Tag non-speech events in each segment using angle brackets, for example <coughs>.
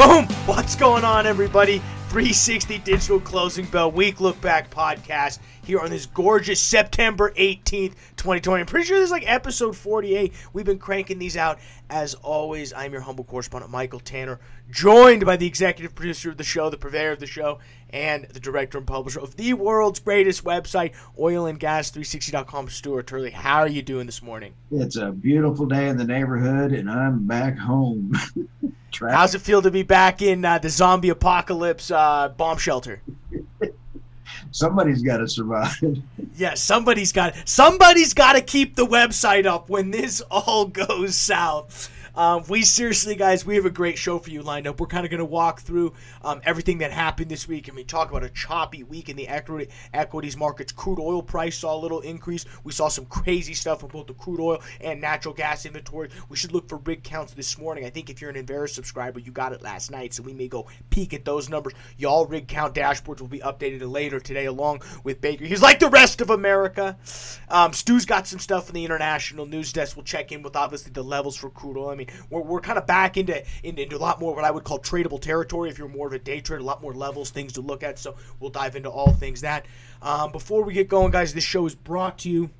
Boom! What's going on, everybody? 360 Digital Closing Bell Week Look Back podcast here on this gorgeous September 18th, 2020. I'm pretty sure this is like episode 48. We've been cranking these out. As always, I'm your humble correspondent, Michael Tanner, joined by the executive producer of the show, the purveyor of the show, and the director and publisher of the world's greatest website, oilandgas360.com, Stuart Turley. How are you doing this morning? It's a beautiful day in the neighborhood, and I'm back home. <laughs> How's it feel to be back in uh, the zombie apocalypse uh, bomb shelter? <laughs> Somebody's got to survive. yeah, somebody's got somebody's got to keep the website up when this all goes south. Um, we seriously, guys, we have a great show for you lined up. We're kind of going to walk through um, everything that happened this week, and we talk about a choppy week in the equity, equities markets. Crude oil price saw a little increase. We saw some crazy stuff with both the crude oil and natural gas inventory. We should look for rig counts this morning. I think if you're an Enverus subscriber, you got it last night, so we may go peek at those numbers. Y'all rig count dashboards will be updated later today, along with Baker Hughes like the rest of America. Um, Stu's got some stuff in the international news desk. We'll check in with obviously the levels for crude oil. I mean, we're, we're kind of back into, into, into a lot more what I would call tradable territory. If you're more of a day trader, a lot more levels, things to look at. So we'll dive into all things that. Um, before we get going, guys, this show is brought to you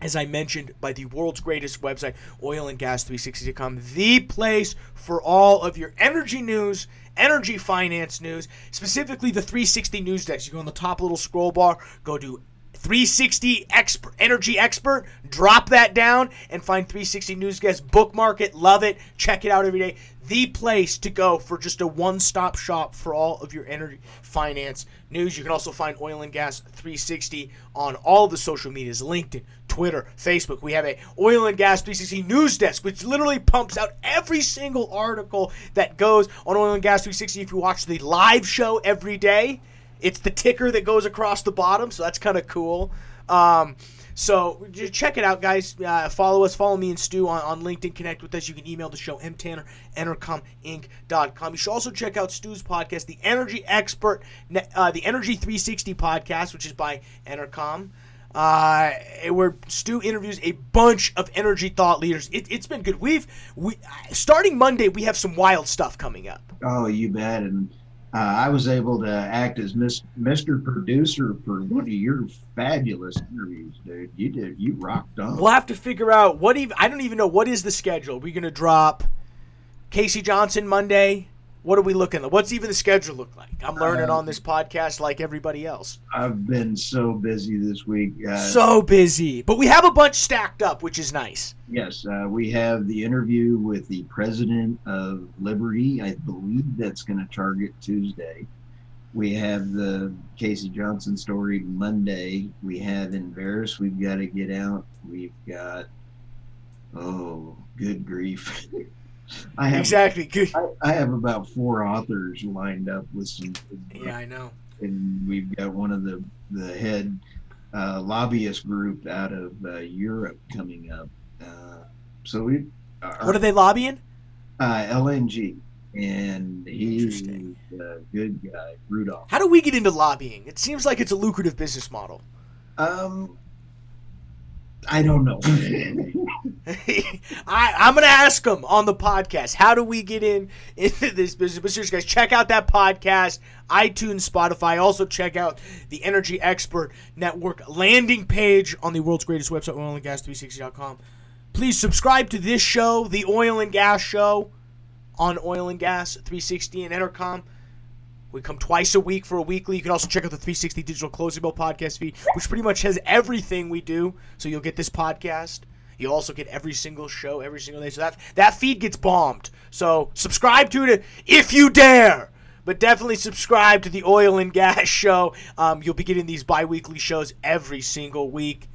as I mentioned, by the world's greatest website, oilandgas360.com, the place for all of your energy news, energy finance news, specifically the 360 news desk. You go on the top little scroll bar, go to 360 expert, energy expert. Drop that down and find 360 news desk. Bookmark it. Love it. Check it out every day. The place to go for just a one-stop shop for all of your energy finance news. You can also find oil and gas 360 on all the social medias linkedin twitter facebook. We have a oil and gas 360 news desk which literally pumps out every single article that goes on oil and gas 360 if you watch the live show every day it's the ticker that goes across the bottom, so that's kind of cool. Um, so check it out, guys. Uh, follow us. Follow me and Stu on, on LinkedIn. Connect with us. You can email the show, mtanner, enercominc.com. You should also check out Stu's podcast, The Energy Expert, uh, The Energy 360 podcast, which is by EnerCom. Uh, where Stu interviews a bunch of energy thought leaders. It, has been good. We've we starting Monday. We have some wild stuff coming up. Oh, you bet. And uh, I was able to act as Mr. Producer for one of your fabulous interviews, dude. You did, you rocked on. We'll have to figure out what even. I don't even know what is the schedule. We're we gonna drop Casey Johnson Monday? What are we looking at? What's even the schedule look like? I'm learning uh, on this podcast like everybody else. I've been so busy this week. Uh, so busy. But we have a bunch stacked up, which is nice. Yes. Uh, we have the interview with the president of Liberty. I believe that's going to target Tuesday. We have the Casey Johnson story Monday. We have Enverus we've got to get out. We've got, oh, good grief. <laughs> I have, exactly. I, I, have about four authors lined up with some. Yeah, I know. And we've got one of the the head uh, lobbyist group out of uh, Europe coming up. Uh, so we. Our, what are they lobbying? Uh, LNG, and he's a good guy, Rudolph. How do we get into lobbying? It seems like it's a lucrative business model. Um, I don't know. <laughs> I, I'm gonna ask them on the podcast. How do we get in into this business? But seriously, guys, check out that podcast, iTunes, Spotify. Also, check out the Energy Expert Network landing page on the world's greatest website, oilandgas360.com. Please subscribe to this show, the Oil and Gas Show, on Oil and Gas 360 and EnerCom. We come twice a week for a weekly. You can also check out the 360 Digital Closing Bell podcast feed, which pretty much has everything we do. So you'll get this podcast. You also get every single show every single day. So that that feed gets bombed. So subscribe to it if you dare. But definitely subscribe to the Oil and Gas <laughs> Show. Um, you'll be getting these bi-weekly shows every single week.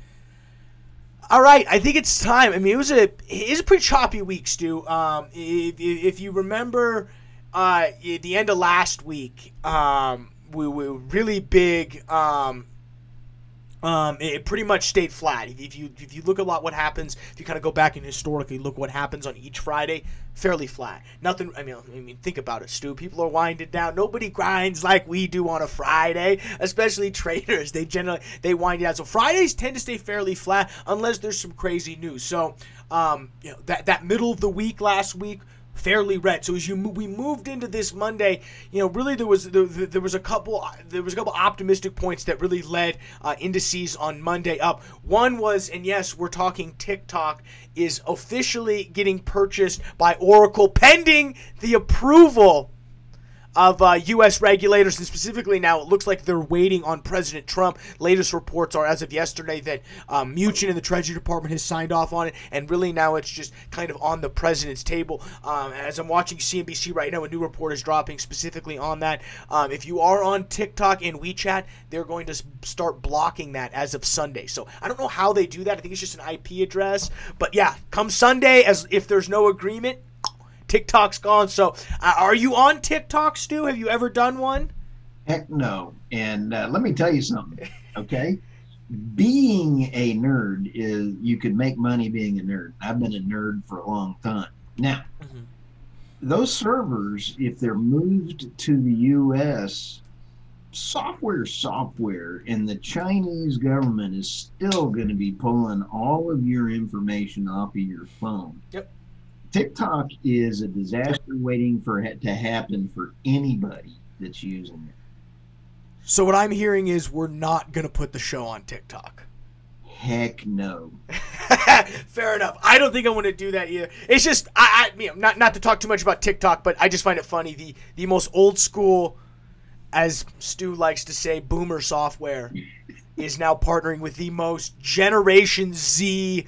All right, I think it's time. I mean, it was a it was a pretty choppy week, Stu. Um, if, if you remember uh, at the end of last week, um, we were really big. Um, um, it pretty much stayed flat. If you if you look a lot what happens, if you kind of go back and historically look what happens on each Friday, fairly flat. Nothing. I mean, I mean, think about it, Stu. People are winding down. Nobody grinds like we do on a Friday, especially <laughs> traders. They generally they wind down. So Fridays tend to stay fairly flat unless there's some crazy news. So, um, you know, that that middle of the week last week fairly red. So as you we moved into this Monday, you know, really there was there, there was a couple there was a couple optimistic points that really led uh, indices on Monday up. One was, and yes, we're talking TikTok is officially getting purchased by Oracle pending the approval of uh, U.S. regulators, and specifically now it looks like they're waiting on President Trump. Latest reports are, as of yesterday, that um, Mnuchin and the Treasury Department has signed off on it, and really now it's just kind of on the president's table. Um, as I'm watching CNBC right now, a new report is dropping specifically on that. Um, if you are on TikTok and WeChat, they're going to start blocking that as of Sunday. So I don't know how they do that. I think it's just an IP address, but yeah, come Sunday, as if there's no agreement, TikTok's gone. So, uh, are you on TikTok, Stu? Have you ever done one? Heck no. And uh, let me tell you something, okay? being a nerd is you could make money being a nerd. I've been a nerd for a long time. Now, mm-hmm. those servers, if they're moved to the U.S., software software and the chinese government is still going to be pulling all of your information off of your phone yep TikTok is a disaster waiting for it to happen for anybody that's using it. So what I'm hearing is we're not going to put the show on TikTok. Heck no. <laughs> Fair enough. I don't think I want to do that either. It's just I, I you know, not not to talk too much about TikTok, but I just find it funny the the most old school, as Stu likes to say, boomer software <laughs> is now partnering with the most Generation Z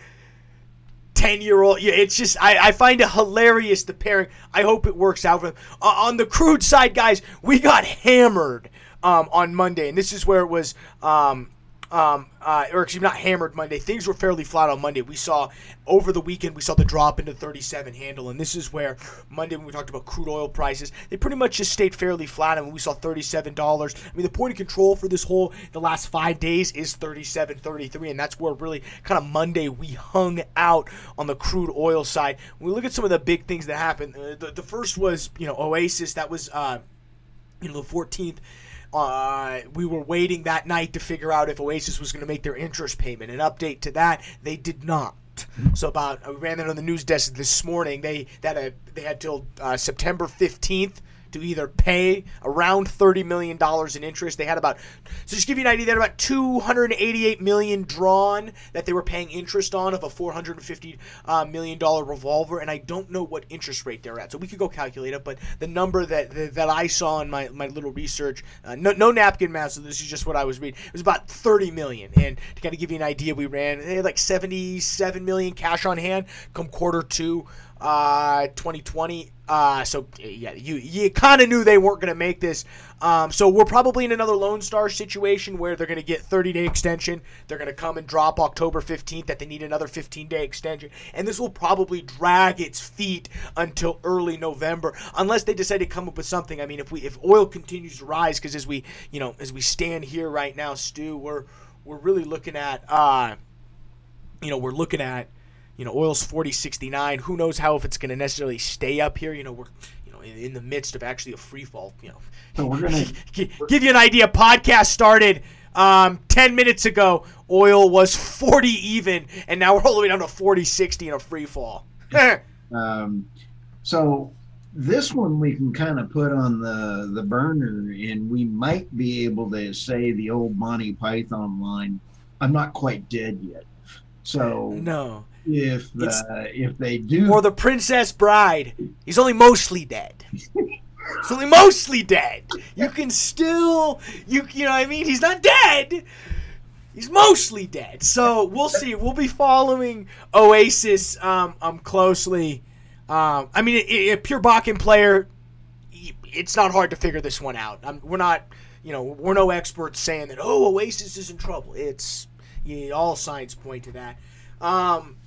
10 year old. Yeah, it's just, I, I find it hilarious, the pairing. I hope it works out. Uh, on the crude side, guys, we got hammered um, on Monday, and this is where it was. Um, um, uh, or excuse me, not hammered Monday. Things were fairly flat on Monday. We saw over the weekend we saw the drop into 37 handle, and this is where Monday when we talked about crude oil prices, they pretty much just stayed fairly flat. and we saw 37 dollars. I mean, the point of control for this whole the last five days is 37.33, and that's where really kind of Monday we hung out on the crude oil side. When we look at some of the big things that happened, uh, the, the first was you know Oasis. That was uh, you know the 14th uh, we were waiting that night to figure out if Oasis was going to make their interest payment. An update to that, they did not. So about I ran that on the news desk this morning. They that uh, they had till uh, September fifteenth to either pay around $30 million in interest. They had about, so just give you an idea, they had about 288 million drawn that they were paying interest on of a 450 uh, million dollar revolver. And I don't know what interest rate they're at. So we could go calculate it, but the number that that, that I saw in my, my little research, uh, no, no napkin math, so this is just what I was reading, it was about 30 million. And to kind of give you an idea, we ran they had like 77 million cash on hand come quarter two uh, 2020. Uh, so yeah, you you kind of knew they weren't going to make this. Um, so we're probably in another Lone Star situation where they're going to get 30 day extension. They're going to come and drop October 15th that they need another 15 day extension, and this will probably drag its feet until early November unless they decide to come up with something. I mean, if we if oil continues to rise, because as we you know as we stand here right now, Stu, we're we're really looking at uh, you know we're looking at you know, oil's 40.69. Who knows how if it's going to necessarily stay up here? You know, we're you know in, in the midst of actually a free fall. You know, so we're gonna <laughs> give you an idea. Podcast started um, 10 minutes ago. Oil was 40 even, and now we're all the way down to 40.60 in a free fall. <laughs> um, so this one we can kind of put on the the burner, and we might be able to say the old Monty Python line. I'm not quite dead yet. So no, if uh, if they do or the Princess Bride, he's only mostly dead. he's only mostly dead. You can still you you know what I mean. He's not dead. He's mostly dead. So we'll see. We'll be following Oasis um, um closely. Um, I mean, a, a pure Bakken player, it's not hard to figure this one out. I'm, we're not, you know, we're no experts saying that. Oh, Oasis is in trouble. It's yeah, all signs point to that. Um,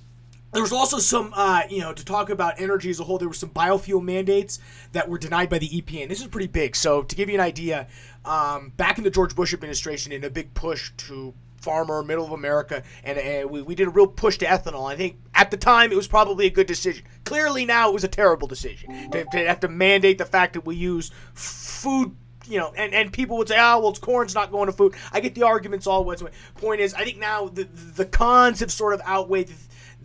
there was also some, uh, you know, to talk about energy as a whole, there were some biofuel mandates that were denied by the EPA. And this is pretty big. So, to give you an idea, um, back in the George Bush administration, in a big push to farmer, middle of America, and, and we, we did a real push to ethanol. I think at the time it was probably a good decision. Clearly now it was a terrible decision to, to have to mandate the fact that we use food you know, and, and people would say, oh, well, it's corn's not going to food. I get the arguments all ways. Point is, I think now the the cons have sort of outweighed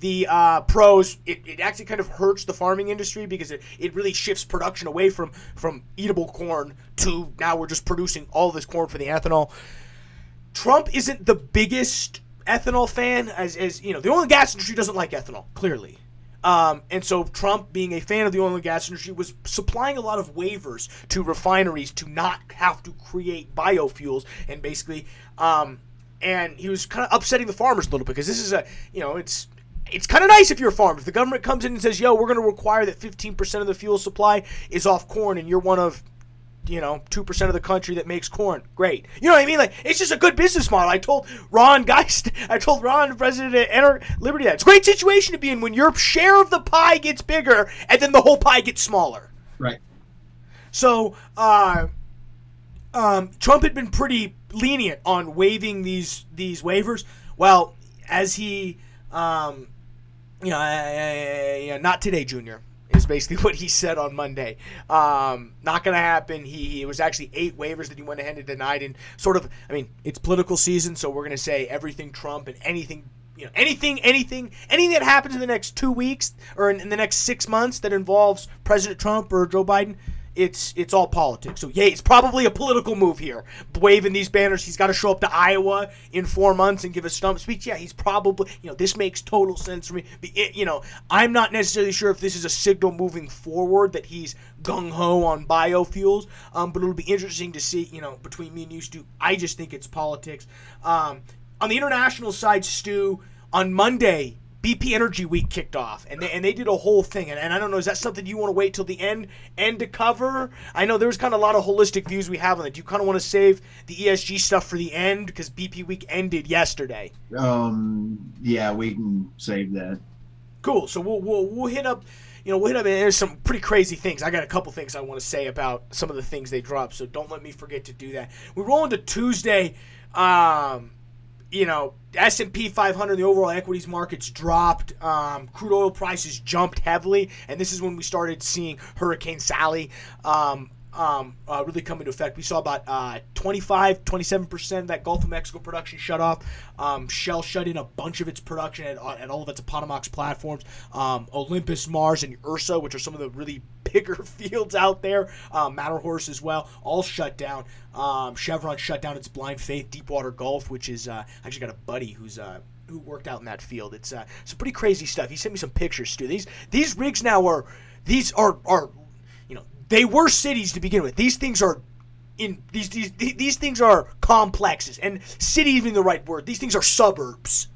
the uh, pros. It, it actually kind of hurts the farming industry because it, it really shifts production away from from eatable corn to now we're just producing all this corn for the ethanol. Trump isn't the biggest ethanol fan, as, as you know, the oil and gas industry doesn't like ethanol, clearly. Um, and so Trump, being a fan of the oil and gas industry, was supplying a lot of waivers to refineries to not have to create biofuels and basically, um, and he was kind of upsetting the farmers a little bit because this is a, you know, it's it's kind of nice if you're a farmer. If the government comes in and says, "Yo, we're going to require that 15% of the fuel supply is off corn," and you're one of you know, two percent of the country that makes corn. Great. You know what I mean? Like it's just a good business model. I told Ron Gusek, <laughs> I told Ron, the president of Enter Liberty, that it's a great situation to be in when your share of the pie gets bigger and then the whole pie gets smaller. Right. So, uh, um, Trump had been pretty lenient on waiving these these waivers. Well, as he, um, you know, uh, uh, not today, Junior is basically <laughs> what he said on Monday. Um, not going to happen. He, he, was actually eight waivers that he went ahead and denied. And sort of, I mean, it's political season, so we're going to say everything Trump and anything. You know, anything, anything, anything that happens in the next two weeks or in, in the next six months that involves President Trump or Joe Biden, it's it's all politics. So yeah, it's probably a political move here. Waving these banners, he's got to show up to Iowa in four months and give a stump speech. Yeah, he's probably you know this makes total sense for me. It, you know, I'm not necessarily sure if this is a signal moving forward that he's gung ho on biofuels. Um, but it'll be interesting to see. You know, between me and you, Stu, I just think it's politics. Um, on the international side, Stu, on Monday BP Energy Week kicked off, and they, and they did a whole thing. And, and I don't know, is that something you want to wait till the end end to cover? I know there's kind of a lot of holistic views we have on it. Do you kind of want to save the ESG stuff for the end because BP Week ended yesterday? Um, yeah, we can save that. Cool. So we'll we'll, we'll hit up. You know, we'll hit up. There's some pretty crazy things. I got a couple things I want to say about some of the things they dropped. So don't let me forget to do that. We roll into Tuesday. Um, you know, S&P 500, the overall equities markets dropped. Um, crude oil prices jumped heavily, and this is when we started seeing Hurricane Sally um, um, uh, really come into effect. We saw about uh, 25, 27% of that Gulf of Mexico production shut off. Um, Shell shut in a bunch of its production at, at all of its Appomattox platforms. Um, Olympus, Mars, and Ursa, which are some of the really <laughs> bigger <laughs> fields out there, um, as well, all shut down. Um, Chevron shut down its Blind Faith Deepwater Gulf, which is uh, I actually got a buddy who's uh, who worked out in that field. It's uh, some pretty crazy stuff. He sent me some pictures, Stu. These these rigs now are these are are they were cities to begin with. These things are in these these these things are complexes, and city even the right word. These things are suburbs.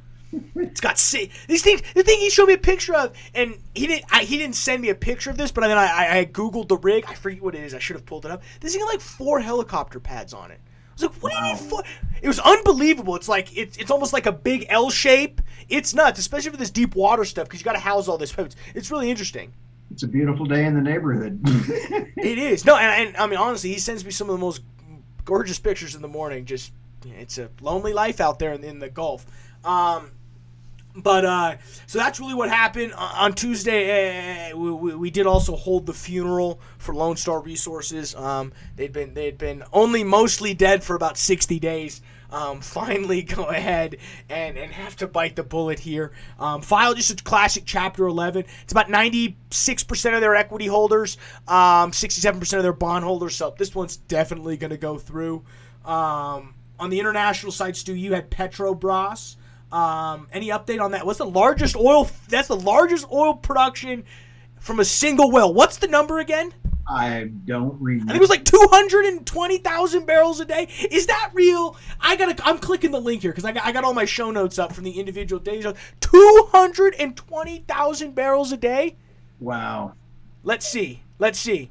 It's got city. These things. The thing he showed me a picture of, and he didn't. I, he didn't send me a picture of this, but then I, I googled the rig. I forget what it is. I should have pulled it up. This thing had like four helicopter pads on it. I was like, what wow. do you need four? It was unbelievable. It's like it's it's almost like a big L shape. It's nuts, especially for this deep water stuff because you got to house all this. It's really interesting it's a beautiful day in the neighborhood. <laughs> it is. No, and, and I mean honestly, he sends me some of the most gorgeous pictures in the morning. Just it's a lonely life out there in, in the Gulf. Um, but uh, so that's really what happened on Tuesday. Uh, we, we, did also hold the funeral for Lone Star Resources. Um, they'd been they'd been only mostly dead for about sixty days um, <laughs> finally go ahead and, and have to bite the bullet here. Um, file just a classic Chapter 11. It's about 96% of their equity holders, um, 67% of their bond holders. So this one's definitely going to go through. Um, on the international side, Stu, you had Petrobras. Um, any update on that? What's the largest oil? That's the largest oil production from a single well. What's the number again? I don't remember. I think it was like two hundred and twenty thousand barrels a day. Is that real? I gotta. I'm clicking the link here because I got, I got all my show notes up from the individual days. Two hundred and twenty thousand barrels a day. Wow. Let's see. Let's see.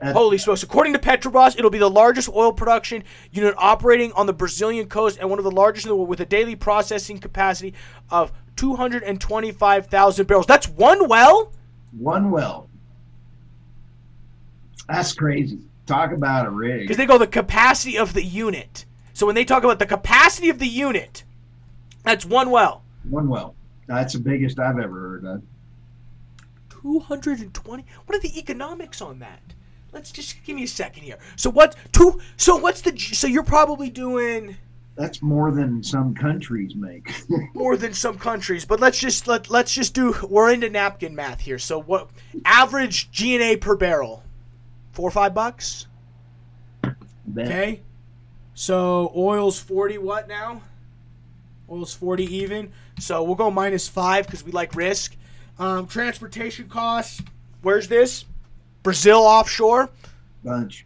That's, Holy smokes! According to Petrobras, it'll be the largest oil production unit operating on the Brazilian coast and one of the largest in the world, with a daily processing capacity of two hundred and twenty-five thousand barrels. That's one well. One well. That's crazy. Talk about a rig. Because they go the capacity of the unit. So when they talk about the capacity of the unit, that's one well. One well. That's the biggest I've ever heard of. 220. What are the economics on that? Let's just give me a second here. So what two so what's the so you're probably doing That's more than some countries make. <laughs> more than some countries. But let's just let let's just do. We're into napkin math here. So what? Average G&A per barrel, four or five bucks. Okay. So oil's forty. What now? Oil's forty even. So we'll go minus five because we like risk. Um, transportation costs. Where's this? Brazil offshore. Bunch.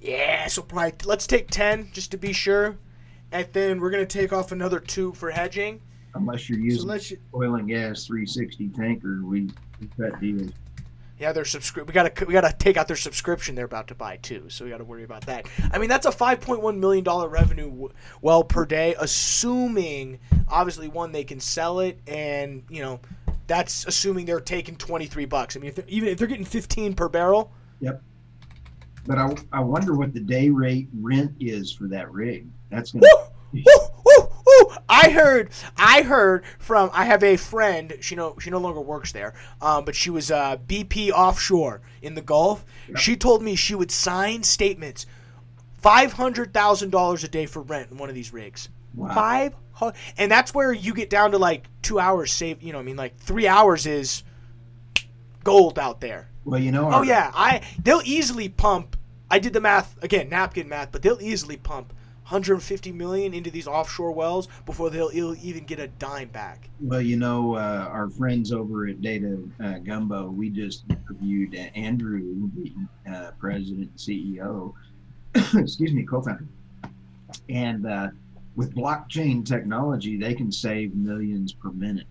Yeah. So probably let's take ten just to be sure, and then we're gonna take off another two for hedging. Unless you're So using let's. oil and gas 360 tanker, we we cut deals. Yeah, their subscri- We gotta we gotta take out their subscription they're about to buy too, so we gotta worry about that. I mean, that's a five point one million dollar revenue w- well per day, assuming obviously one they can sell it, and you know that's assuming they're taking twenty three bucks. I mean, if even if they're getting fifteen per barrel, Yep. But I, I wonder what the day rate rent is for that rig. That's gonna woo, woo. I heard, I heard from. I have a friend. She no, she no longer works there. Um, but she was uh, BP offshore in the Gulf. Yep. She told me she would sign statements, five hundred thousand dollars a day for rent in one of these rigs. wow. Five, and that's where you get down to like two hours save. You know, I mean, like three hours is gold out there. Well, you know, Oh yeah, I they'll easily pump. I did the math again, napkin math, but they'll easily pump 150 million into these offshore wells before they'll even get a dime back. Well, you know, uh, our friends over at Data uh, Gumbo, we just interviewed uh, Andrew, the uh, president and CEO, <coughs> excuse me, co-founder, and uh, with blockchain technology, they can save millions per minute.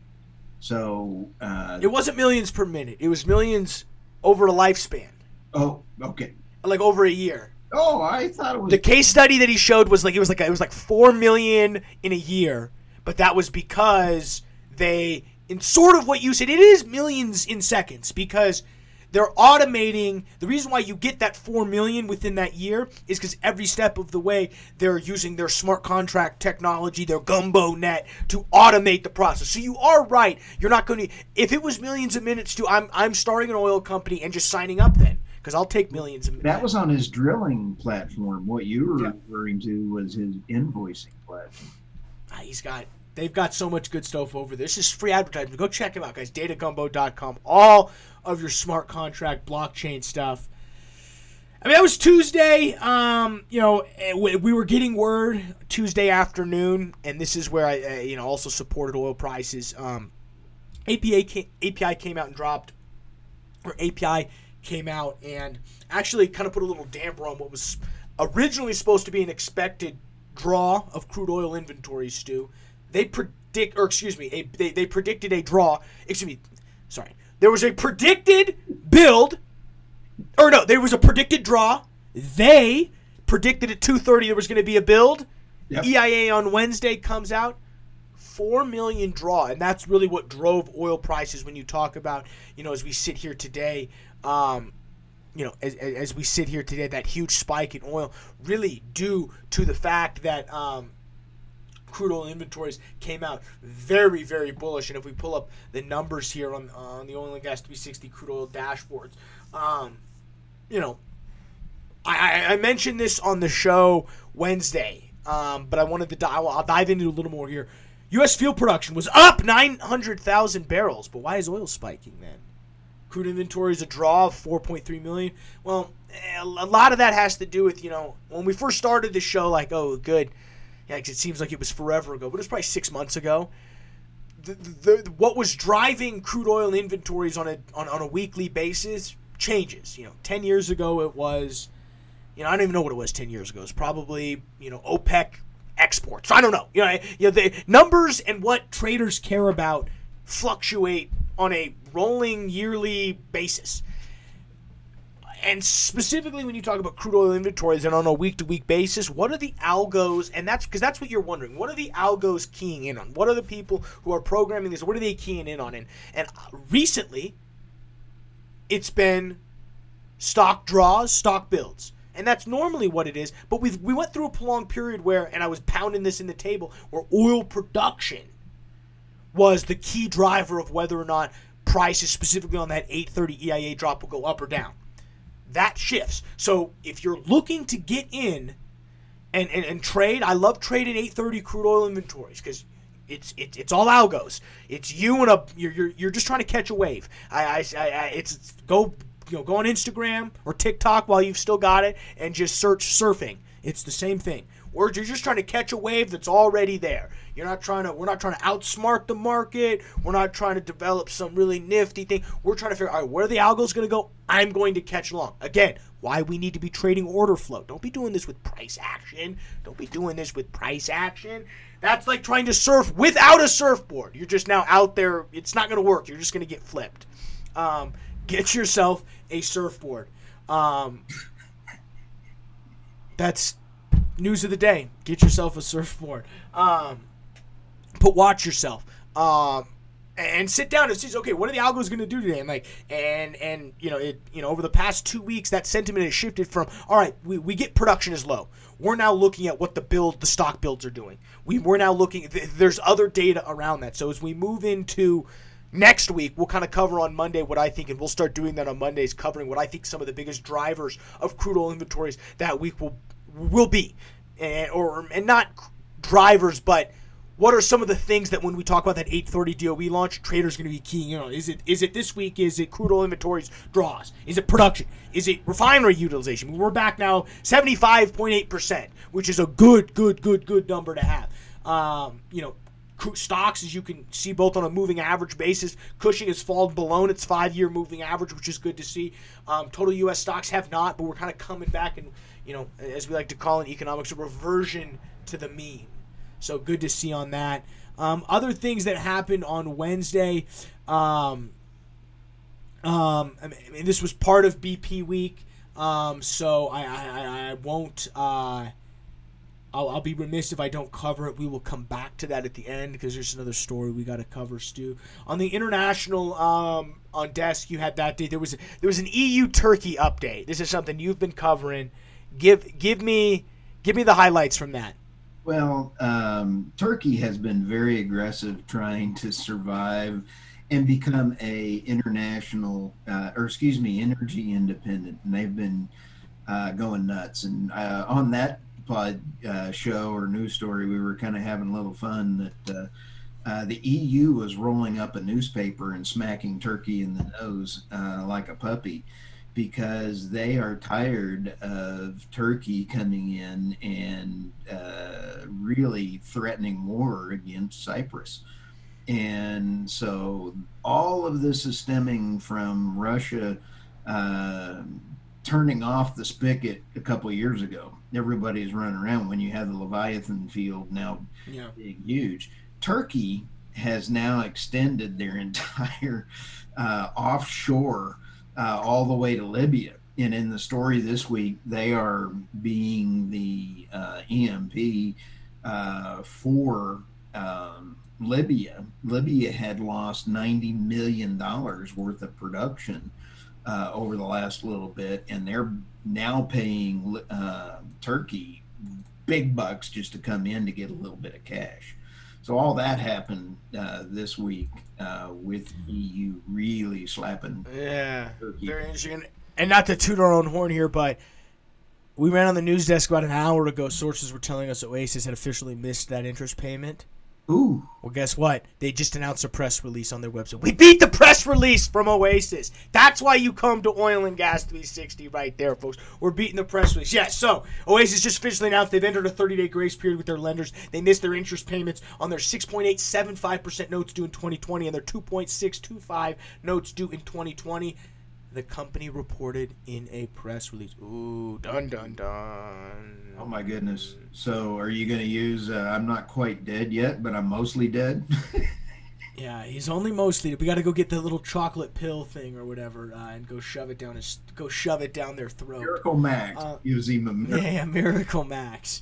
So, uh, It wasn't millions per minute; it was millions over a lifespan, oh, okay. like over a year. Oh, I thought it was The case study that he showed was like it was like it was like four million in a year, but that was because they in sort of what you said. It is millions in seconds because they're automating. The reason why you get that four million within that year is because every step of the way they're using their smart contract technology, their GumboNet to automate the process. So you are right. You're not going to. If it was millions of minutes, to I'm I'm starting an oil company and just signing up then because I'll take millions of that was on his drilling platform. What you were Yeah. referring to was his invoicing platform. Ah, he's got they've got so much good stuff over there. This is free advertising. Go check him out, guys. Datagumbo.com. All of your smart contract blockchain stuff. I mean, that was Tuesday. Um, you know, eh, we we were getting word Tuesday afternoon, and this is where I, uh, you know, also supported oil prices. Um, APA came, API came out and dropped, or API came out and actually kind of put a little damper on what was originally supposed to be an expected draw of crude oil inventories. Stu, they predict, or excuse me, a, they they predicted a draw. Excuse me, sorry. There was a predicted build, or no, there was a predicted draw. They predicted at 2:30 there was going to be a build. Yep. EIA on Wednesday comes out. Four million draw, and that's really what drove oil prices. When you talk about, you know, as we sit here today, um, you know, as, as we sit here today, that huge spike in oil really due to the fact that um, crude oil inventories came out very, very bullish. And if we pull up the numbers here on on the oil and gas 360 crude oil dashboards, um, you know, I, I- I mentioned this on the show Wednesday, um, but I wanted to dive. I'll dive into a little more here. U.S. fuel production was up 900,000 barrels, but why is oil spiking then? Crude inventory is a draw of 4.3 million. Well, eh, a lot of that has to do with you know when we first started the show, like oh good, yeah, it seems like it was forever ago, but it was probably six months ago. The, the, the, what was driving crude oil inventories on a on, on a weekly basis changes. You know, ten years ago it was, you know, I don't even know what it was ten years ago. It's probably you know OPEC exports. I don't know. You know, you know the numbers and what traders care about fluctuate on a rolling yearly basis. And specifically when you talk about crude oil inventories and on a week to week basis, what are the algos? And that's because that's what you're wondering. What are the algos keying in on? What are the people who are programming this? What are they keying in on? And, and recently, it's been stock draws, stock builds. And that's normally what it is. But we we went through a prolonged period where, and I was pounding this in the table, where oil production was the key driver of whether or not prices, specifically on that 830 EIA drop, will go up or down. That shifts. So if you're looking to get in and, and, and trade. I love trading 830 crude oil inventories because it's it's it's all algos. It's you and a you're you're, you're just trying to catch a wave. I, I, I, I it's, it's go you know go on Instagram or TikTok while you've still got it and just search surfing. It's the same thing. Or you're just trying to catch a wave that's already there. You're not trying to. We're not trying to outsmart the market. We're not trying to develop some really nifty thing. We're trying to figure out where the algo's going to go. I'm going to catch along. Again, why we need to be trading order flow. Don't be doing this with price action. Don't be doing this with price action. That's like trying to surf without a surfboard. You're just now out there. It's not going to work. You're just going to get flipped. Um, get yourself a surfboard. Um, that's news of the day. Get yourself a surfboard. Um, but watch yourself. Um, and sit down and see okay what are the algos going to do today and like and and you know it you know over the past two weeks that sentiment has shifted from all right we, we get production is low we're now looking at what the build the stock builds are doing we, we're now looking there's other data around that so as we move into next week we'll kind of cover on monday what i think and we'll start doing that on mondays covering what i think some of the biggest drivers of crude oil inventories that week will will be and or and not drivers but what are some of the things that when we talk about that 830 DOE launch, traders going to be keying in on? Is it is it this week? Is it crude oil inventories draws? Is it production? Is it refinery utilization? We're back now 75.8 percent, which is a good, good, good, good number to have. Um, you know, stocks, as you can see, both on a moving average basis, Cushing has fallen below its five-year moving average, which is good to see. Um, total U.S. stocks have not, but we're kind of coming back, and you know, as we like to call in economics, a reversion to the mean. So good to see on that. Um, other things that happened on Wednesday. Um, um, I mean, this was part of BP week, um, so I, I, I won't. Uh, I'll, I'll be remiss if I don't cover it. We will come back to that at the end because there's another story we got to cover, Stu. On the international um, on desk, you had that day. There was there was an EU Turkey update. This is something you've been covering. Give give me give me the highlights from that. Well, um, Turkey has been very aggressive trying to survive and become a international, uh, or excuse me, energy independent, and they've been uh, going nuts. And uh, on that pod uh, show or news story, we were kind of having a little fun that. Uh, uh, the EU was rolling up a newspaper and smacking Turkey in the nose like a puppy because they are tired of Turkey coming in and uh, really threatening war against Cyprus. And so all of this is stemming from Russia uh, turning off the spigot a couple of years ago. Everybody's running around when you have the Leviathan field now yeah. being huge. Turkey has now extended their <laughs> entire uh, offshore uh, all the way to Libya. And in the story this week, they are being the uh, EMP uh, for um, Libya. Libya had lost $90 million worth of production uh, over the last little bit, and they're now paying uh, Turkey big bucks just to come in to get a little bit of cash. So all that happened uh, this week uh, with EU really slapping. Yeah, Turkey. very interesting. And not to toot our own horn here, but we ran on the news desk about an hour ago. Sources were telling us Oasis had officially missed that interest payment. Ooh. Well, guess what? They just announced a press release on their website. We beat the press release from Oasis. That's why you come to Oil and Gas 360 right there, folks. We're beating the press release. Yes, yeah, so Oasis just officially announced they've entered a 30 day grace period with their lenders. They missed their interest payments on their 6.875% notes due in 2020 and their 2.625 notes due in 2020 the company reported in a press release. Ooh, dun dun dun. Oh my goodness. So are you going to use uh, I'm not quite dead yet, but I'm mostly dead? <laughs> yeah, he's only mostly. We got to go get the little chocolate pill thing or whatever uh, and go shove it down his go shove it down their throat. Miracle Max. Uh, use him a miracle. Yeah, Miracle Max.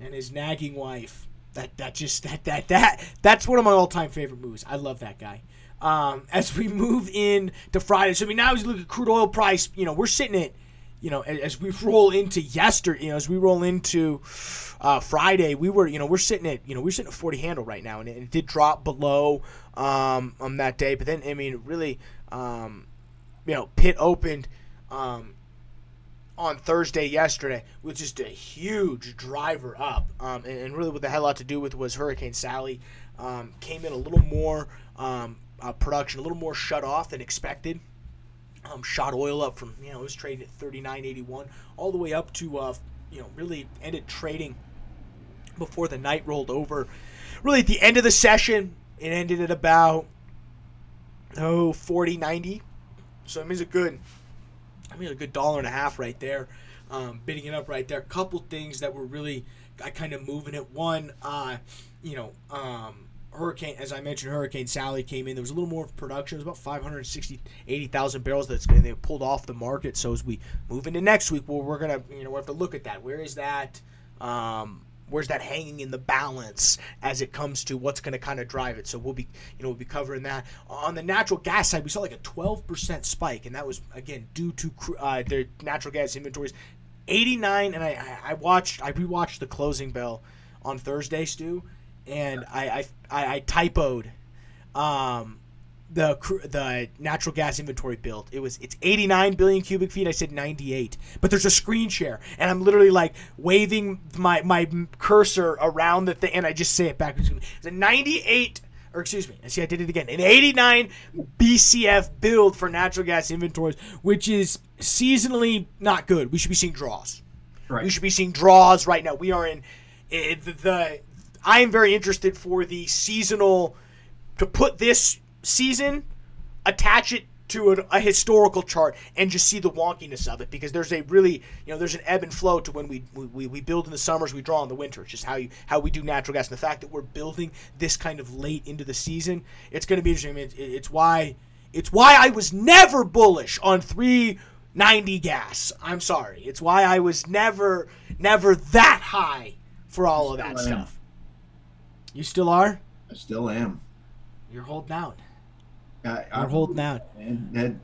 and his nagging wife. That that just that that that that's one of my all-time favorite movies. I love that guy um, as we move in to Friday. So I mean, now as you look at crude oil price, you know, we're sitting at, you know, as we <laughs> roll into yesterday, you know, as we roll into uh, Friday, we were, you know, we're sitting at, you know, we're sitting at 40 handle right now, and it, it did drop below um, on that day. But then, I mean, really, um, you know, pit opened. Um, on Thursday yesterday was just a huge driver up, um, and, and, really what that had a lot to do with was Hurricane Sally um, came in a little more um, uh, production, a little more shut off than expected. Um, shot oil up from you know it was trading at 39.81 all the way up to uh, you know really ended trading before the night rolled over. Really at the end of the session, it ended at about oh 40.90. So it means a good I mean a good dollar and a half right there. Um, bidding it up right there. A couple things that were really I kind of moving it. One, uh, you know, um, Hurricane, as I mentioned, Hurricane Sally came in. There was a little more production. It was about 560, 80,000 barrels that's they pulled off the market. So as we move into next week, well, we're gonna you know we have to look at that. Where is that? Um, where's that hanging in the balance as it comes to what's going to kind of drive it. So we'll be, you know, we'll be covering that. On the natural gas side, we saw like a 12% spike, and that was again due to uh, their natural gas inventories. 89, and I, I watched, I rewatched the closing bell on Thursday, Stu, and I, I, I, I typoed. Um, the the natural gas inventory built. It was it's 89 billion cubic feet. I said 98, but there's a screen share, and I'm literally like waving my my cursor around the thing, and I just say it backwards. It's a 98, or excuse me, I see I did it again. An 89 BCF build for natural gas inventories, which is seasonally not good. We should be seeing draws. Right. We should be seeing draws right now. We are in it, eh, the, the I am very interested for the seasonal to put this season, attach it to a, a, historical chart and just see the wonkiness of it. Because there's a really you know there's an ebb and flow to when we, we, we build in the summers we draw in the winter. It's just how you how we do natural gas. And the fact that we're building this kind of late into the season it's going to be interesting. I mean, it's, it's why it's why I was never bullish on 390 gas. I'm sorry. It's why I was never never that high for all of that stuff you still are I still am you're holding out I, We're holding out.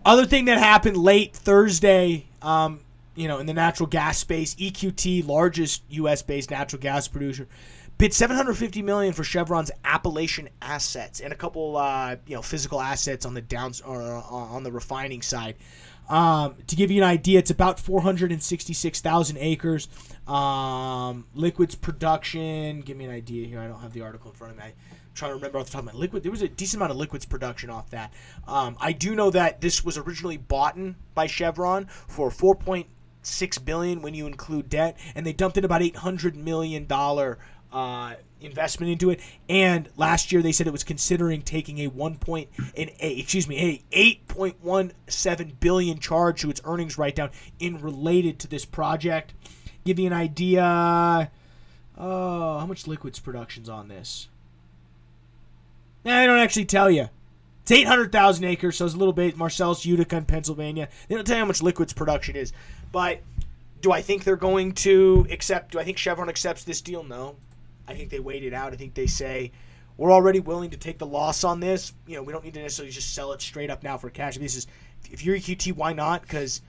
Other thing that happened late Thursday, um, you know, in the natural gas space, EQT, largest U.S.-based natural gas producer, bid 750 million for Chevron's Appalachian assets and a couple, uh, you know, physical assets on the downs or uh, on the refining side. Um, to give you an idea, it's about 466,000 acres. Um, liquids production. Give me an idea here. I don't have the article in front of me I, trying to remember off the top of my liquid. There was a decent amount of liquids production off that. Um, I do know that this was originally bought in by Chevron for 4.6 billion when you include debt, and they dumped in about 800 million dollar. Uh, investment into it. And last year they said it was considering taking a one point in a excuse me a eight point one seven billion charge to its earnings write down in related to this project. Give you an idea. Oh, how much liquids production's on this? Nah, they don't actually tell you. It's 800,000 acres, so it's a little bit Marcellus, Utica, and Pennsylvania. They don't tell you how much liquids production is. But do I think they're going to accept? Do I think Chevron accepts this deal? No. I think they wait it out. I think they say we're already willing to take the loss on this. You know, we don't need to necessarily just sell it straight up now for cash. This is if you're EQT, why not? Because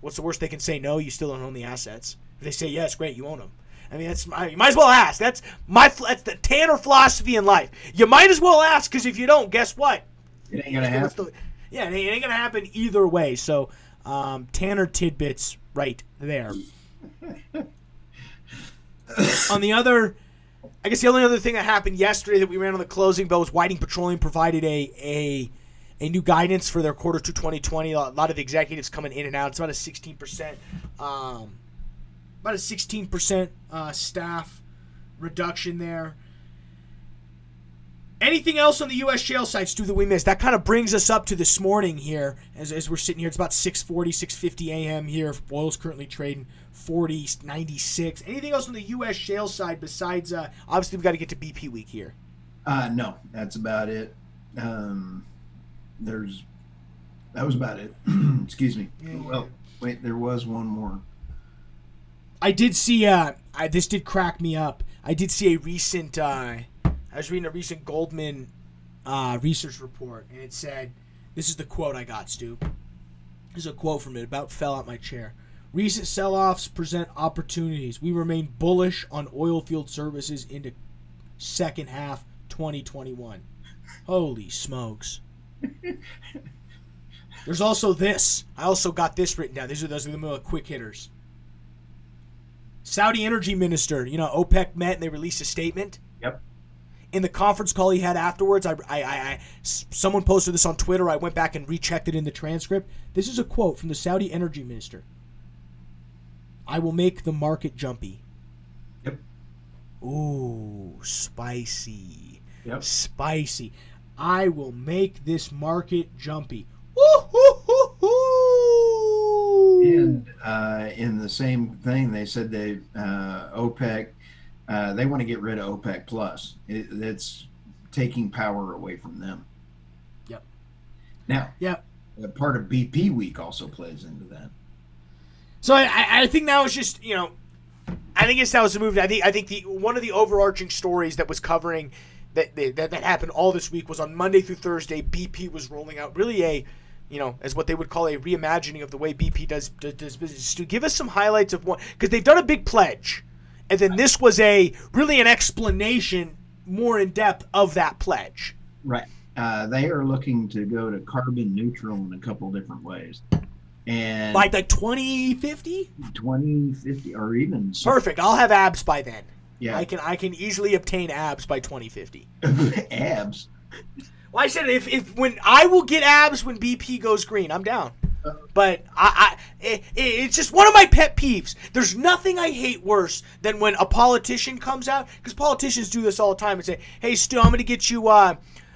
what's the worst they can say? No, you still don't own the assets. If they say yes, great, you own them. I mean, that's you might as well ask. That's my that's the Tanner philosophy in life. You might as well ask because if you don't, guess what? It ain't gonna happen. Yeah, it ain't gonna happen either way. So, um, Tanner tidbits right there. <laughs> on the other, I guess the only other thing that happened yesterday that we ran on the closing bell was Whiting Petroleum provided a a a new guidance for their quarter to 2020. A lot of the executives coming in and out. It's about a 16 percent. Um, about a 16% uh, staff reduction there. Anything else on the U.S. shale sites, do that we missed? That kind of brings us up to this morning here as, as we're sitting here. It's about 6.40, 6.50 a.m. here. Oil's currently trading 40, 96. Anything else on the U.S. shale side besides, uh, obviously, we've got to get to BP week here. Uh, no, that's about it. Um, there's, that was about it. <clears throat> Excuse me. Yeah, well, wait, there was one more. I did see. Uh, I, this did crack me up. I did see a recent. Uh, I was reading a recent Goldman uh, research report, and it said, "This is the quote I got, Stu. This is a quote from it. About fell out my chair. Recent sell-offs present opportunities. We remain bullish on oil field services into second half 2021. Holy smokes!" <laughs> There's also this. I also got this written down. These are those are the quick hitters. Saudi energy minister, you know, OPEC met and they released a statement. Yep. In the conference call he had afterwards, I, I, I, someone posted this on Twitter. I went back and rechecked it in the transcript. This is a quote from the Saudi energy minister. I will make the market jumpy. Yep. Ooh, spicy. Yep. Spicy. I will make this market jumpy. And uh, in the same thing, they said they uh, OPEC uh, they want to get rid of OPEC plus. It, it's taking power away from them. Yep. Now, Yep. a part of BP week also plays into that. So I, I- think that was just you know, I think it's that was the movie. I think I think the one of the overarching stories that was covering that that, that happened all this week was on Monday through Thursday. BP was rolling out really a you know as what they would call a reimagining of the way BP does does, does business. To give us some highlights of one because they've done a big pledge, and then this was a really an explanation more in depth of that pledge. Right. Uh, they are looking to go to carbon neutral in a couple different ways. And By like 2050, 2050 or even perfect. I'll have abs by then. yeah I can I can easily obtain abs by 2050. <laughs> abs Well, I said if, if when I will get abs when BP goes green, I'm down. But I, I it, it's just one of my pet peeves. There's nothing I hate worse than when a politician comes out because politicians do this all the time and say, "Hey, Stu, I'm gonna get you. Uh,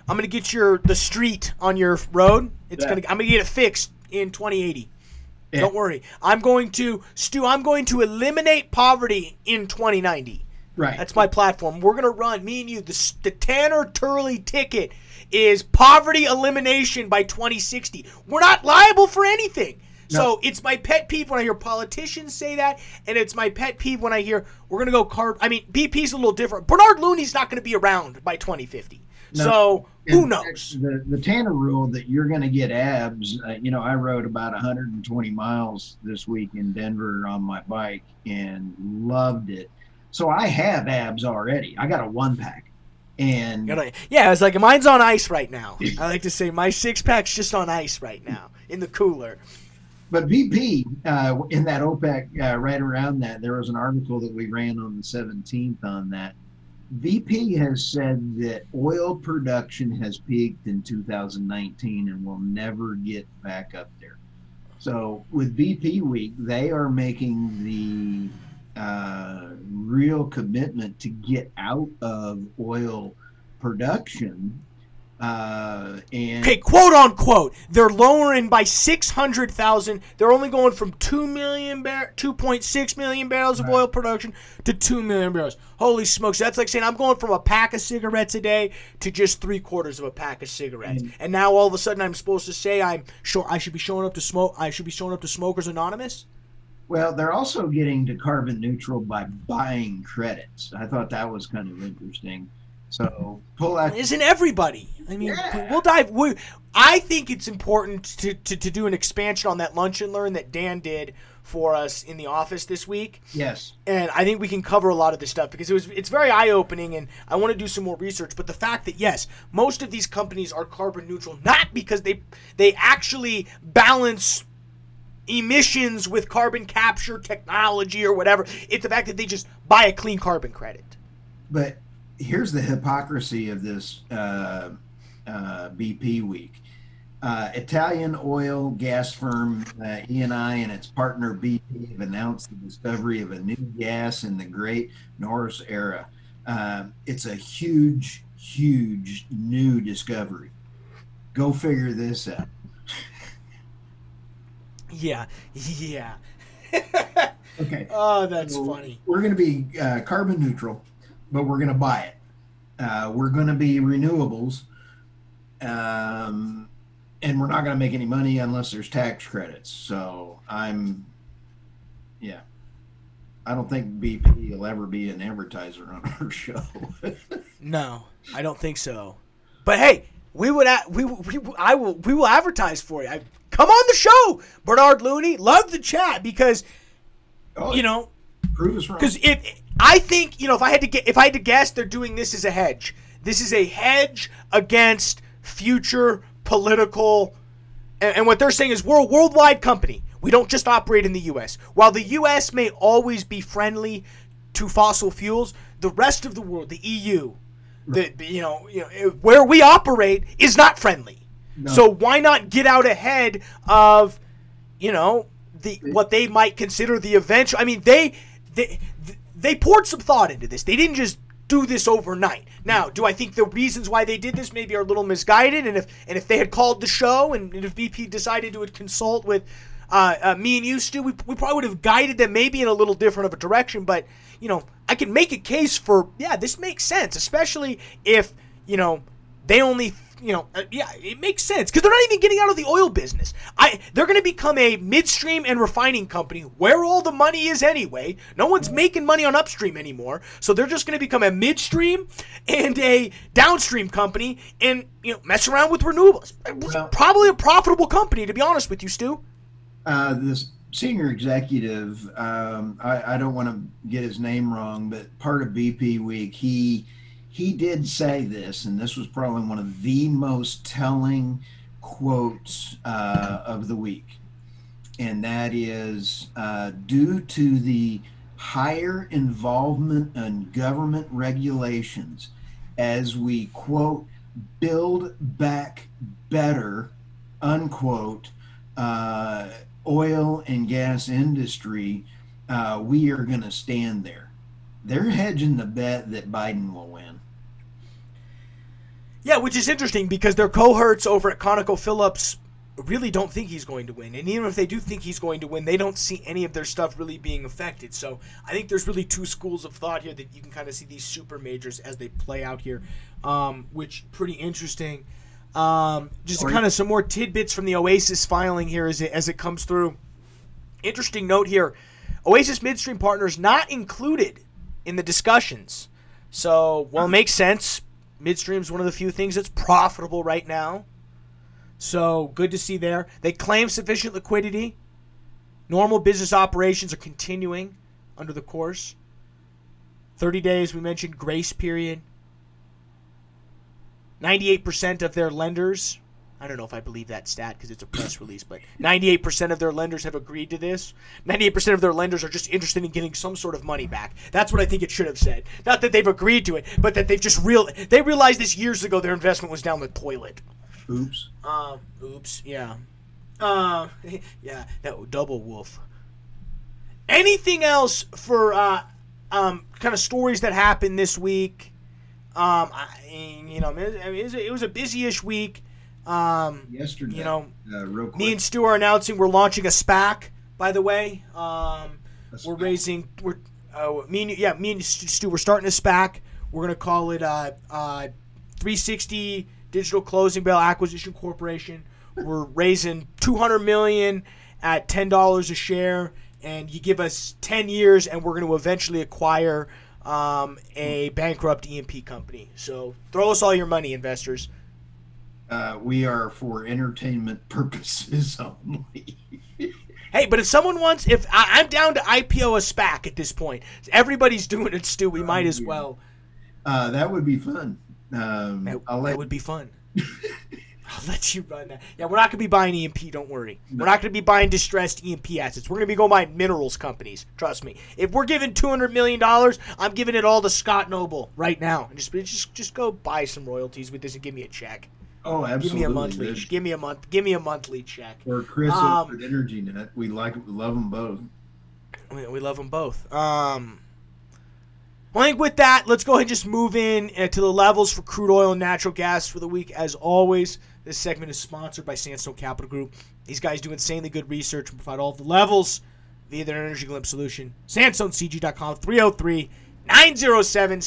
I'm gonna get your the street on your road. It's Yeah. gonna. I'm gonna get it fixed in 2080. Yeah. Don't worry. I'm going to Stu. I'm going to eliminate poverty in 2090. right That's my platform. We're gonna run me and you. The, the Tanner Turley ticket is poverty elimination by 2060. We're not liable for anything. No. So it's my pet peeve when I hear politicians say that, and it's my pet peeve when I hear we're gonna go carb. I mean, BP's a little different. Bernard Looney's not gonna be around by 2050. No. So who knows? The, the Tanner rule that you're going to get abs, uh, you know, I rode about 120 miles this week in Denver on my bike and loved it. So I have abs already. I got a one pack. And yeah, it's like mine's on ice right now. I like to say my six pack's just on ice right now in the cooler. But BP, uh, in that OPEC, uh, right around that, there was an article that we ran on the 17th on that. BP has said that oil production has peaked in 2019 and will never get back up there. So with BP week, they are making the uh, real commitment to get out of oil production. Uh, and Okay, quote unquote, they're lowering by six hundred thousand. They're only going from two million bar, two point six million barrels of Right. oil production to two million barrels. Holy smokes! That's like saying I'm going from a pack of cigarettes a day to just three quarters of a pack of cigarettes. Mm. And now all of a sudden I'm supposed to say I'm sure I should be showing up to smoke. I should be showing up to Smokers Anonymous. Well, they're also getting to carbon neutral by buying credits. I thought that was kind of interesting. So pull out. Isn't everybody? I mean, Yeah. we'll dive. We, I think it's important to, to, to do an expansion on that lunch and learn that Dan did for us in the office this week. Yes. and I think we can cover a lot of this stuff because it was it's very eye opening, and I want to do some more research. But the fact that yes, most of these companies are carbon neutral, not because they they actually balance emissions with carbon capture technology or whatever. It's the fact that they just buy a clean carbon credit. But here's the hypocrisy of this uh, uh, BP week. Uh, Italian oil gas firm uh, ENI and its partner BP have announced the discovery of a new gas in the Great Nooros Area. Uh, it's a huge, huge new discovery. Go figure this out. <laughs> Yeah, yeah. <laughs> Okay. oh, that's So funny. We're going to be uh, carbon neutral, but we're going to buy it. Uh, we're going to be renewables, um, and we're not going to make any money unless there's tax credits. So I'm, yeah, I don't think BP will ever be an advertiser on our <laughs> show. No, I don't think so. But hey, we would a- we we I will we will advertise for you. I, come on the show, Bernard Looney. Love the chat because oh, you know prove us wrong. because if I think you know if I had to get if I had to guess, they're doing this as a hedge. This is a hedge against future political. And, and what they're saying is we're a worldwide company. We don't just operate in the U.S. While the U.S. may always be friendly to fossil fuels, the rest of the world, the EU, the, the you know, you know where we operate is not friendly. No. So why not get out ahead of, you know, the what they might consider the eventual? I mean, they they they poured some thought into this. They didn't just do this overnight. Now, do I think the reasons why they did this maybe are a little misguided? And if and if they had called the show and, and if BP decided to consult with uh, uh, me and you, Stu, we, we probably would have guided them maybe in a little different of a direction. But you know, I can make a case for yeah, this makes sense, especially if you know they only you know, uh, yeah, it makes sense because they're not even getting out of the oil business. I they're going to become a midstream and refining company where all the money is anyway. No one's making money on upstream anymore, so they're just going to become a midstream and a downstream company and you know mess around with renewables. Well, Probably a profitable company, to be honest with you, Stu. Uh, this senior executive, um, I, I don't want to get his name wrong, but part of BP Week, he he did say this, and this was probably one of the most telling quotes uh, of the week. And that is uh, due to the higher involvement in government regulations as we, quote, build back better, unquote, uh, oil and gas industry, uh, we are going to stand there. They're hedging the bet that Biden will win. Yeah, which is interesting because their cohorts over at ConocoPhillips really don't think he's going to win. And even if they do think he's going to win, they don't see any of their stuff really being affected. So I think there's really two schools of thought here that you can kind of see these super majors as they play out here, um, which pretty interesting. Um, just kind of some more tidbits from the Oasis filing here as it, as it comes through. Interesting note here Oasis Midstream Partners not included in the discussions. So, well, it makes sense Midstream is one of the few things that's profitable right now. So good to see there. They claim sufficient liquidity. Normal business operations are continuing under the course. 30 days, we mentioned grace period. 98% of their lenders, I don't know if I believe that stat because it's a press release, but 98% of their lenders have agreed to this. 98% of their lenders are just interested in getting some sort of money back. That's what I think it should have said. Not that they've agreed to it, but that they've just real they realized this years ago their investment was down the toilet. Oops. Um, oops, yeah. Uh, <laughs> yeah, that double wolf. Anything else for uh, um, kind of stories that happened this week? Um, I, you know, it was a busy-ish week. Um, Yesterday, you know, uh, me and Stu are announcing we're launching a SPAC. By the way, um, we're raising. We're uh, me and yeah, me and Stu. We're starting a SPAC. We're gonna call it uh, uh, 360 Digital Closing Bell Acquisition Corporation. We're <laughs> raising 200 million at ten dollars a share, and you give us 10 years, and we're going to eventually acquire um, a bankrupt E&P company. So throw us all your money, investors. Uh, we are for entertainment <laughs> purposes only. hey, but if someone wants, if I, am down to IPO a SPAC at this point, everybody's doing it, Stu. We oh, might as yeah. well. Uh, that would be fun. Um, that, let... that would be fun. <laughs> I'll let you run that. Yeah, we're not going to be buying E&P. Don't worry. No. We're not going to be buying distressed E&P assets. We're going to be going buying minerals companies. Trust me. If we're giving two hundred million dollars, I'm giving it all to Scott Noble right now. And just, just, just go buy some royalties with this and give me a check. Oh, absolutely. Give me a monthly. Give me a month. Give me a monthly check. Or Chris um, at Energy Net. We like, we love them both. We, we love them both. Um, well, I think with that, let's go ahead and just move in uh, to the levels for crude oil and natural gas for the week. As always, this segment is sponsored by Sandstone Capital Group. These guys do insanely good research and provide all of the levels via their energy glimpse solution. SandstoneCG.com 303 907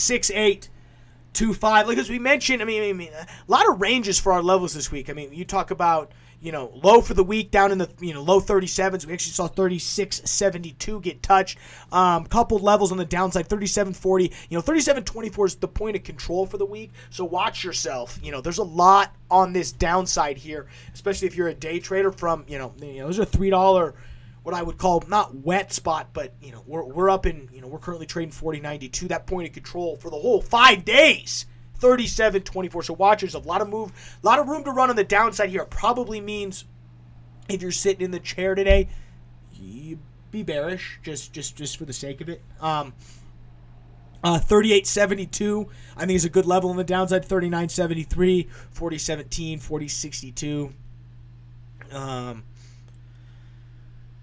two five. Like as we mentioned, I mean, I mean, a lot of ranges for our levels this week. I mean, you talk about you know low for the week down in the you know low 37s. We actually saw 36.72 get touched. Um, couple levels on the downside, 37.40. You know, 37.24 is the point of control for the week. So watch yourself. You know, there's a lot on this downside here, especially if you're a day trader. From you know, you know, those are three dollar what I would call not wet spot, but you know we're, we're up in you know we're currently trading 40.92. That point of control for the whole five days, 37.24. So watchers, a lot of move, a lot of room to run on the downside here. Probably means if you're sitting in the chair today, you be bearish just just just for the sake of it. Um, uh, 38.72, I think is a good level on the downside. 39.73, 40.17, 40.62. Um,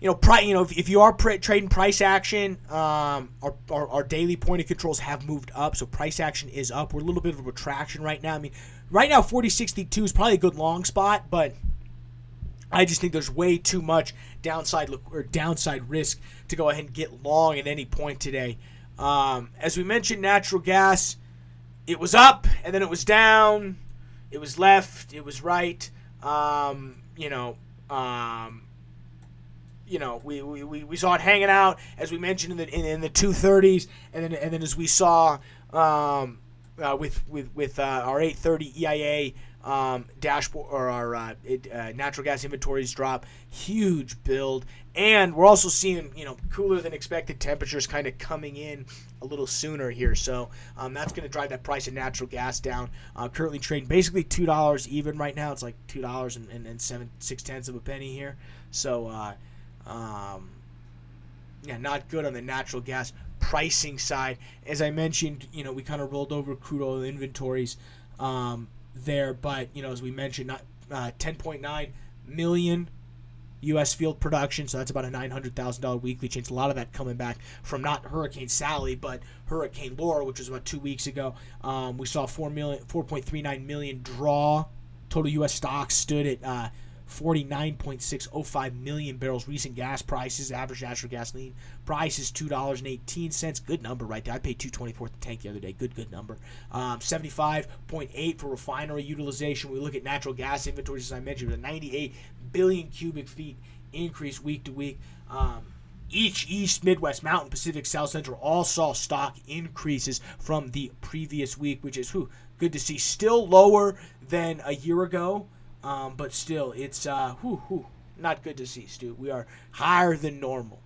you know, pri- you know, if, if you are pr- trading price action, um, our, our, our daily point of controls have moved up, so price action is up. We're a little bit of a retraction right now. I mean, right now 40.62 is probably a good long spot, but I just think there's way too much downside look or downside risk to go ahead and get long at any point today. Um, as we mentioned, natural gas, it was up and then it was down. It was left. It was right. Um, you know, um, you know, we, we, we saw it hanging out as we mentioned in the in, in the two thirties, and then and then as we saw um, uh, with with with uh, our eight thirty EIA um, dashboard or our uh, it, uh, natural gas inventories drop, huge build, and we're also seeing you know cooler than expected temperatures kind of coming in a little sooner here, so um, that's going to drive that price of natural gas down. Uh, currently trading basically two dollars even right now. It's like two dollars and, and, and seven six tenths of a penny here. So uh, um, yeah, not good on the natural gas pricing side. As I mentioned, you know we kind of rolled over crude oil inventories. Um, there, but you know, as we mentioned, not uh, 10.9 million U.S. field production, so that's about a $900,000 weekly change. A lot of that coming back from not Hurricane Sally, but Hurricane Laura, which was about two weeks ago. Um, we saw 4 million, 4.39 million draw. Total U.S. stocks stood at uh, 49.605 million barrels. Recent gas prices, average natural gasoline price is $2.18. Good number right there. I paid 224 the tank the other day. Good, good number. Um, 75.8 for refinery utilization. We look at natural gas inventories, as I mentioned, with a 98 billion cubic feet increase week to week. Um, each East, Midwest, Mountain, Pacific, South Central all saw stock increases from the previous week, which is whew, good to see. Still lower than a year ago, um, but still, it's uh, whew, whew, not good to see, Stu. We are higher than normal.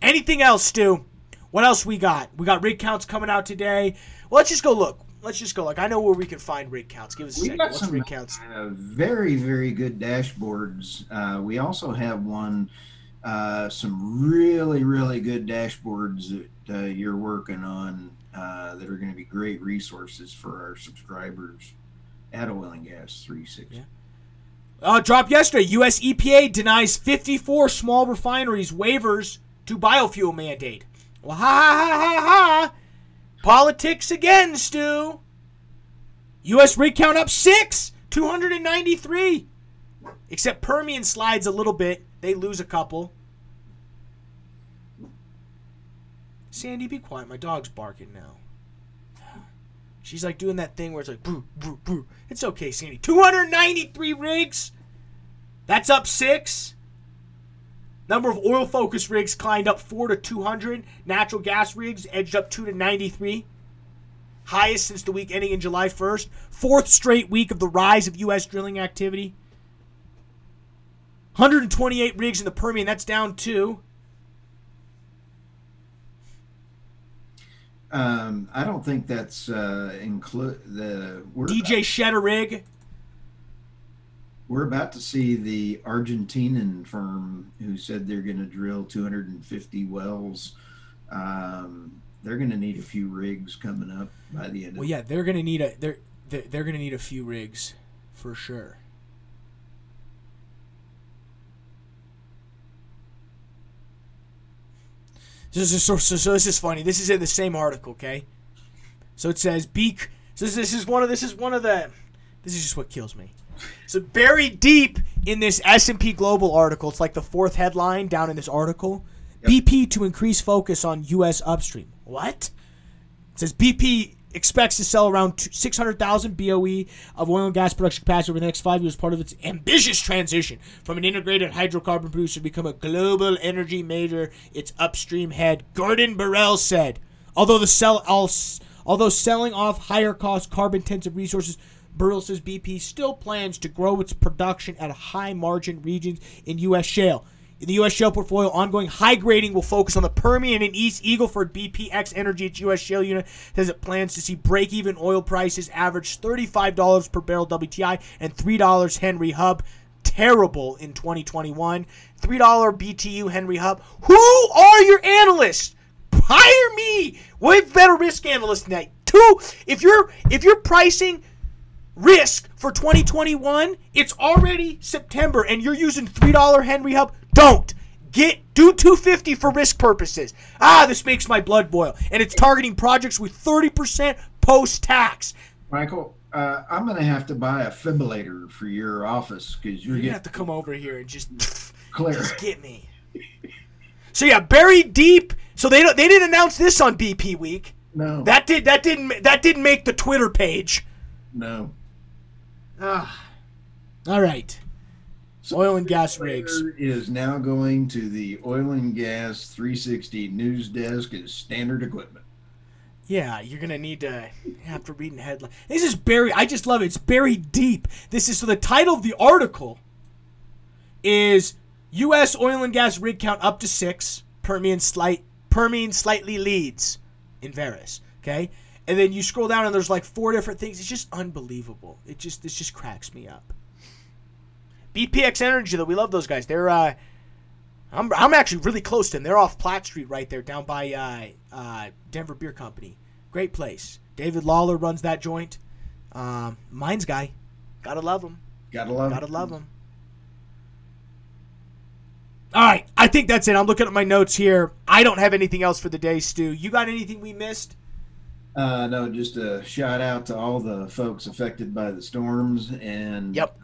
Anything else, Stu? What else we got? We got rig counts coming out today. Well, let's just go look. Let's just go look. I know where we can find rig counts. Give us a we second. Got What's some, rig counts? Uh, very, very good dashboards. Uh, we also have one, uh, some really, really good dashboards that uh, you're working on uh, that are going to be great resources for our subscribers at Oil and Gas 360. Yeah. Uh, dropped yesterday. U.S. EPA denies 54 small refineries waivers to biofuel mandate. Well, ha ha ha ha ha. Politics again, Stu. U.S. rig count up six, 293. Except Permian slides a little bit. They lose a couple. Sandy, be quiet. My dog's barking now. She's like doing that thing where it's like, boo, boo, boo. It's okay, Sandy. 293 rigs. That's up six. Number of oil focused rigs climbed up 4 to 200. Natural gas rigs edged up 2 to 93. Highest since the week ending in July 1st. Fourth straight week of the rise of U.S. drilling activity. 128 rigs in the Permian. That's down two. Um, I don't think that's uh, include the DJ Shedder rig. We're about to see the Argentinian firm who said they're going to drill 250 wells. Um, they're going to need a few rigs coming up by the end. Well, yeah, they're going to need a they're they're, they're going to need a few rigs for sure. This is so, so, so this is funny. This is in the same article, okay? So it says beak. So this, this is one of this is one of the. This is just what kills me. So buried deep in this S and P Global article, it's like the fourth headline down in this article. Yep. BP to increase focus on U.S. upstream. What? It says BP expects to sell around 600,000 BOE of oil and gas production capacity over the next five years, part of its ambitious transition from an integrated hydrocarbon producer to become a global energy major. Its upstream head, Gordon Birrell, said, although the sell, although selling off higher cost carbon intensive resources. Birrell says BP still plans to grow its production at high margin regions in U.S. shale. In the U.S. shale portfolio, ongoing high grading will focus on the Permian and East Eagleford. BPX Energy, its U.S. shale unit, says it plans to see break even oil prices average $35 per barrel WTI and $3 Henry Hub. terrible in 2021. $3 BTU Henry Hub. Who are your analysts? Hire me. What better risk analyst than that? Two, if you're if you're pricing risk for 2021, it's already September and you're using $3 Henry Hub, don't. Get do 250 for risk purposes. Ah, this makes my blood boil. And it's targeting projects with 30% post-tax. Michael, uh, I'm going to have to buy a fibrillator for your office because you're, You're going gonna have to come over here and just, <laughs> clear. just get me. So yeah, buried deep. So they don't, they didn't announce this on BP week. No, That did that didn't that didn't make the Twitter page. no. Ah. All right. Oil and gas rigs. Is now going to the oil and gas 360 news desk as standard equipment. Yeah, you're gonna need to after reading the headline. This is buried. I just love it. It's buried deep. This is so the title of the article is U.S. oil and gas rig count up to six. Permian slight Permian slightly leads in Veris. Okay, and then you scroll down and there's like four different things. It's just unbelievable. It just this just cracks me up. BPX Energy though, we love those guys. They're uh, I'm I'm actually really close to them. They're off Platte Street right there, down by uh, uh, Denver Beer Company. Great place. David Lawler runs that joint. Um, Mines guy, gotta love him. Gotta love him. Gotta love him. All right, I think that's it. I'm looking at my notes here. I don't have anything else for the day, Stu. You got anything we missed? Uh, no, just a shout out to all the folks affected by the storms, and Yep.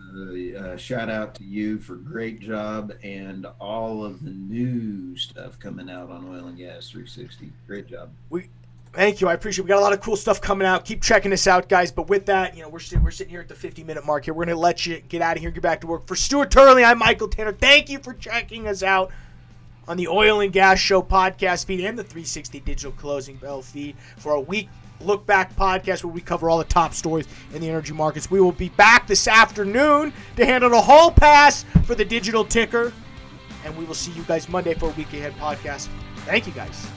Uh, shout out to you for great job and all of the new stuff coming out on Oil and Gas 360. Great job. We Thank you. I appreciate. it. We got a lot of cool stuff coming out. Keep checking us out, guys. But with that, you know, we're sitting, we're sitting here at the 50 minute mark here. We're gonna let you get out of here and get back to work. For Stuart Turley, I'm Michael Tanner. Thank you for checking us out on the Oil and Gas Show podcast feed and the 360 Digital Closing Bell feed for a week look back podcast where we cover all the top stories in the energy markets. We will be back this afternoon to handle the hall pass for the digital ticker, and we will see you guys Monday for a week ahead podcast. Thank you, guys.